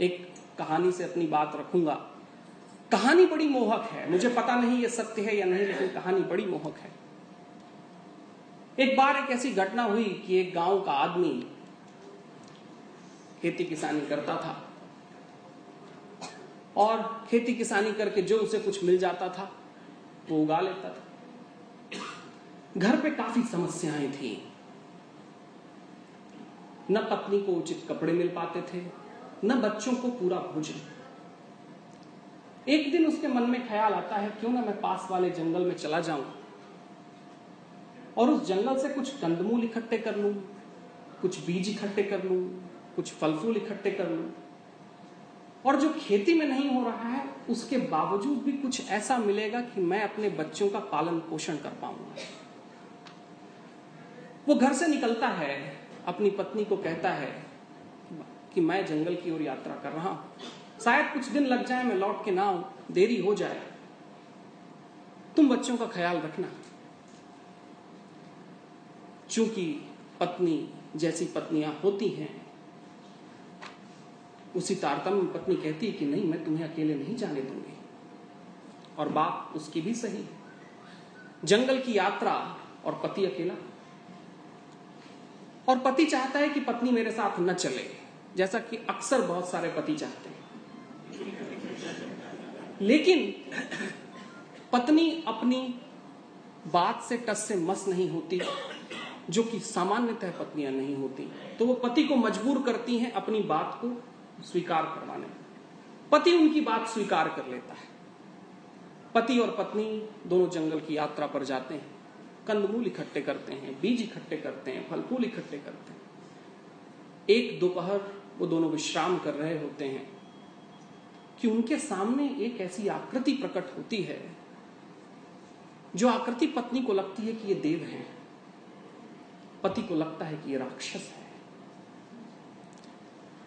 एक कहानी से अपनी बात रखूँगा। कहानी बड़ी मोहक है। मुझे पता नहीं ये सत्य है या नहीं, लेकिन कहानी बड़ी मोहक है। एक बार एक ऐसी घटना हुई कि एक गाँव का आदमी खेती किसानी करता था और खेती किसानी करके जो उसे कुछ मिल जाता था, वो उगा लेता था। घर पे काफ़ी समस्याएँ थी। न पत्नी को उचित कपड़े मिल पाते थे न बच्चों को पूरा भोजन। एक दिन उसके मन में ख्याल आता है, क्यों ना मैं पास वाले जंगल में चला जाऊँ? और उस जंगल से कुछ कंदमूल इकट्ठे कर लूँ, कुछ बीज इकट्ठे कर लूँ, कुछ फल फूल इकट्ठे कर लूँ। और जो खेती में नहीं हो रहा है, उसके बावजूद भी कुछ ऐसा मिलेगा कि मैं अपने बच्चों का पालन पोषण कर पाऊँगा। वो घर से निकलता है, अपनी पत्नी को कहता है कि मैं जंगल की ओर यात्रा कर रहा हूँ। शायद कुछ दिन लग जाए, मैं लौट के ना देरी हो जाए। तुम बच्चों का ख्याल रखना। चूँकि पत्नी जैसी पत्नियाँ होती हैं, उसी तारतम्य में पत्नी कहती है कि नहीं, मैं तुम्हें अकेले नहीं जाने दूँगी। और बात उसकी भी सही जंगल की यात्रा और पति अकेला। और पति चाहता है कि पत्नी मेरे साथ न चले। जैसा कि अक्सर बहुत सारे पति चाहते हैं। लेकिन पत्नी अपनी बात से, टस से मस नहीं होती, जो कि सामान्यतः पत्नियाँ नहीं होती। तो वो पति को मजबूर करती हैं अपनी बात को स्वीकार करवाने। पति उनकी बात स्वीकार कर लेता है। पति और पत्नी दोनों जंगल की यात्रा पर जाते हैं। कंदमूल इकट्ठे करते हैं, बीज इकट्ठे करते हैं, फल फूल इकट्ठे करते हैं। एक दोपहर वो दोनों विश्राम कर रहे होते हैं, कि उनके सामने एक ऐसी आकृति प्रकट होती है, जो आकृति पत्नी को लगती है कि ये देव हैं। पति को लगता है कि ये राक्षस है।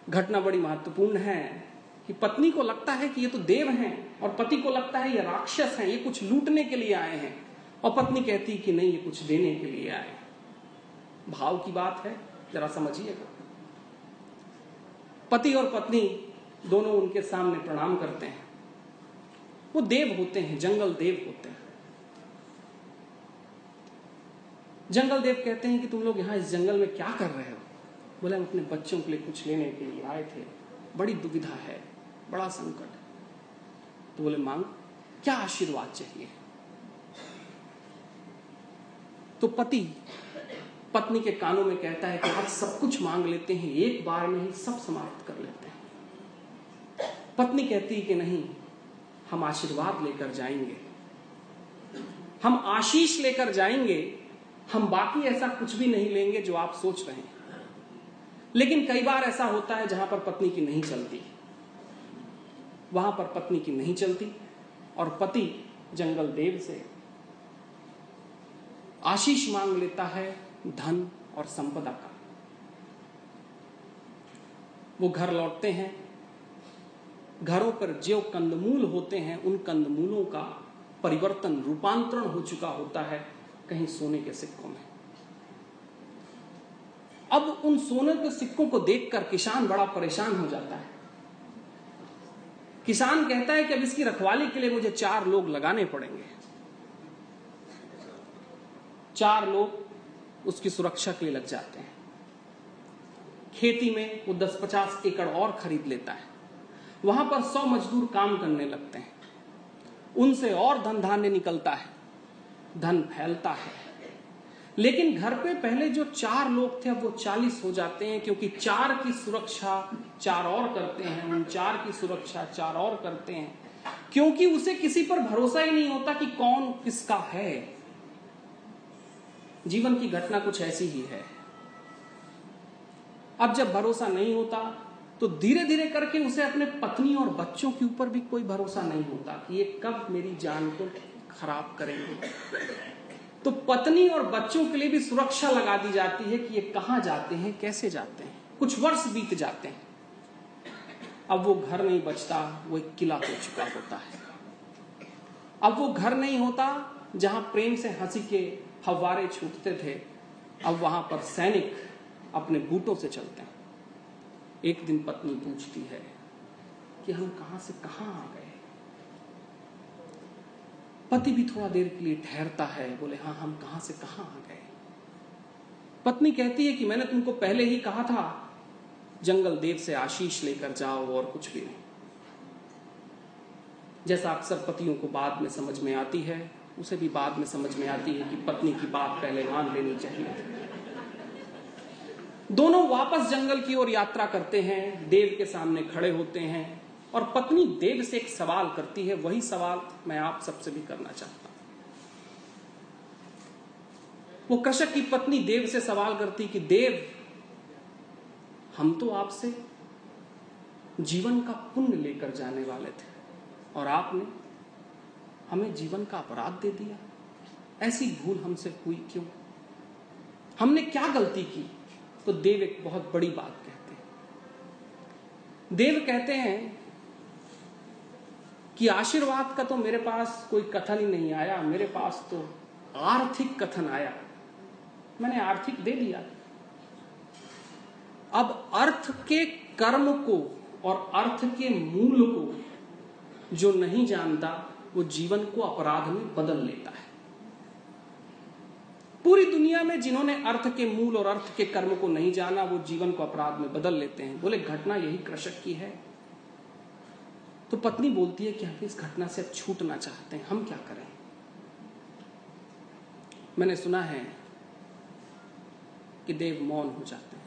घटना बड़ी महत्वपूर्ण है, कि पत्नी को लगता है कि ये तो देव हैं, और पति को लगता है ये राक्षस हैं, ये कुछ लूटने के लिए आए हैं, और पत्नी कहती है कि नहीं, ये कुछ देने के लिए आए भाव की बात है, जरा समझिएगा। पति और पत्नी दोनों उनके सामने प्रणाम करते हैं। वो देव होते हैं, जंगल देव होते हैं। जंगल देव कहते हैं कि तुम लोग यहाँ इस जंगल में क्या कर रहे हो? बोले, हम अपने बच्चों के लिए कुछ लेने के लिए आए थे। बड़ी दुविधा है, बड़ा संकट। तो बोले, मांग, क्या आशीर्वाद चाहिए? तो पति पत्नी के कानों में कहता है कि आप सब कुछ मांग लेते हैं, एक बार में ही सब समाप्त कर लेते हैं। पत्नी कहती है कि नहीं, हम आशीर्वाद लेकर जाएँगे। हम आशीष लेकर जाएँगे, हम बाकी ऐसा कुछ भी नहीं लेंगे जो आप सोच रहे हैं। लेकिन कई बार ऐसा होता है जहाँ पर पत्नी की नहीं चलती। वहाँ पर पत्नी की नहीं चलती और पति जंगल देव से आशीष मांग लेता है धन और संपदा का। वो घर लौटते हैं, घरों पर जो कंदमूल होते हैं, उन कंदमूलों का परिवर्तन, रूपांतरण हो चुका होता है कहीं सोने के सिक्कों में। अब उन सोने के सिक्कों को देखकर किसान बड़ा परेशान हो जाता है। किसान कहता है कि अब इसकी रखवाली के लिए मुझे चार लोग लगाने पड़ेंगे। चार लोग उसकी सुरक्षा के लिए लग जाते हैं। खेती में वो दस पचास एकड़ और खरीद लेता है। वहाँ पर सौ मजदूर काम करने लगते हैं। उनसे और धन धान्य निकलता है। धन फैलता है। लेकिन घर पे पहले जो चार लोग थे, अब वो चालीस हो जाते हैं, क्योंकि चार की सुरक्षा चार और करते हैं, उन चार की सुरक्षा चार और करते हैं। क्योंकि उसे किसी पर भरोसा ही नहीं होता कि कौन किसका है। जीवन की घटना कुछ ऐसी ही है। अब जब भरोसा नहीं होता तो धीरे धीरे करके उसे अपने पत्नी और बच्चों के ऊपर भी कोई भरोसा नहीं होता कि ये कब मेरी जान को खराब करेंगे। तो पत्नी और बच्चों के लिए भी सुरक्षा लगा दी जाती है कि ये कहाँ जाते हैं, कैसे जाते हैं। कुछ वर्ष बीत जाते हैं। अब वो घर नहीं बचता, वो एक किला हो चुका होता है। अब वो घर नहीं होता जहाँ प्रेम से हँसी के फव्वारे छूटते थे, अब वहाँ पर सैनिक अपने बूटों से चलते हैं। एक दिन पत्नी पूछती है कि हम कहाँ से कहाँ आ गए पति भी थोड़ा देर के लिए ठहरता है, बोले हाँ हम कहाँ से कहाँ आ गए पत्नी कहती है कि मैंने तुमको पहले ही कहा था, जंगल देव से आशीष लेकर जाओ और कुछ भी नहीं। जैसा अक्सर पतियों को बाद में समझ में आती है उसे भी बाद में समझ में आती है कि पत्नी की बात पहले मान लेनी चाहिए। दोनों वापस जंगल की ओर यात्रा करते हैं, देव के सामने खड़े होते हैं और पत्नी देव से एक सवाल करती है, वही सवाल मैं आप सबसे भी करना चाहता वो कृषक की पत्नी देव से सवाल करती कि, देव, हम तो आपसे जीवन का पुण्य लेकर जाने वाले थे और आपने हमें जीवन का अपराध दे दिया। ऐसी भूल हमसे हुई क्यों? हमने क्या गलती की? तो देव एक बहुत बड़ी बात कहते हैं। देव कहते हैं कि आशीर्वाद का तो मेरे पास कोई कथन ही नहीं आया, मेरे पास तो आर्थिक कथन आया। मैंने आर्थिक दे दिया। अब अर्थ के कर्म को और अर्थ के मूल को जो नहीं जानता वो जीवन को अपराध में बदल लेता है। पूरी दुनिया में जिन्होंने अर्थ के मूल और अर्थ के कर्म को नहीं जाना, वो जीवन को अपराध में बदल लेते हैं। बोले, घटना यही कृषक की है। तो पत्नी बोलती है कि हम इस घटना से अब छूटना चाहते हैं, हम क्या करें? मैंने सुना है कि देव मौन हो जाते हैं।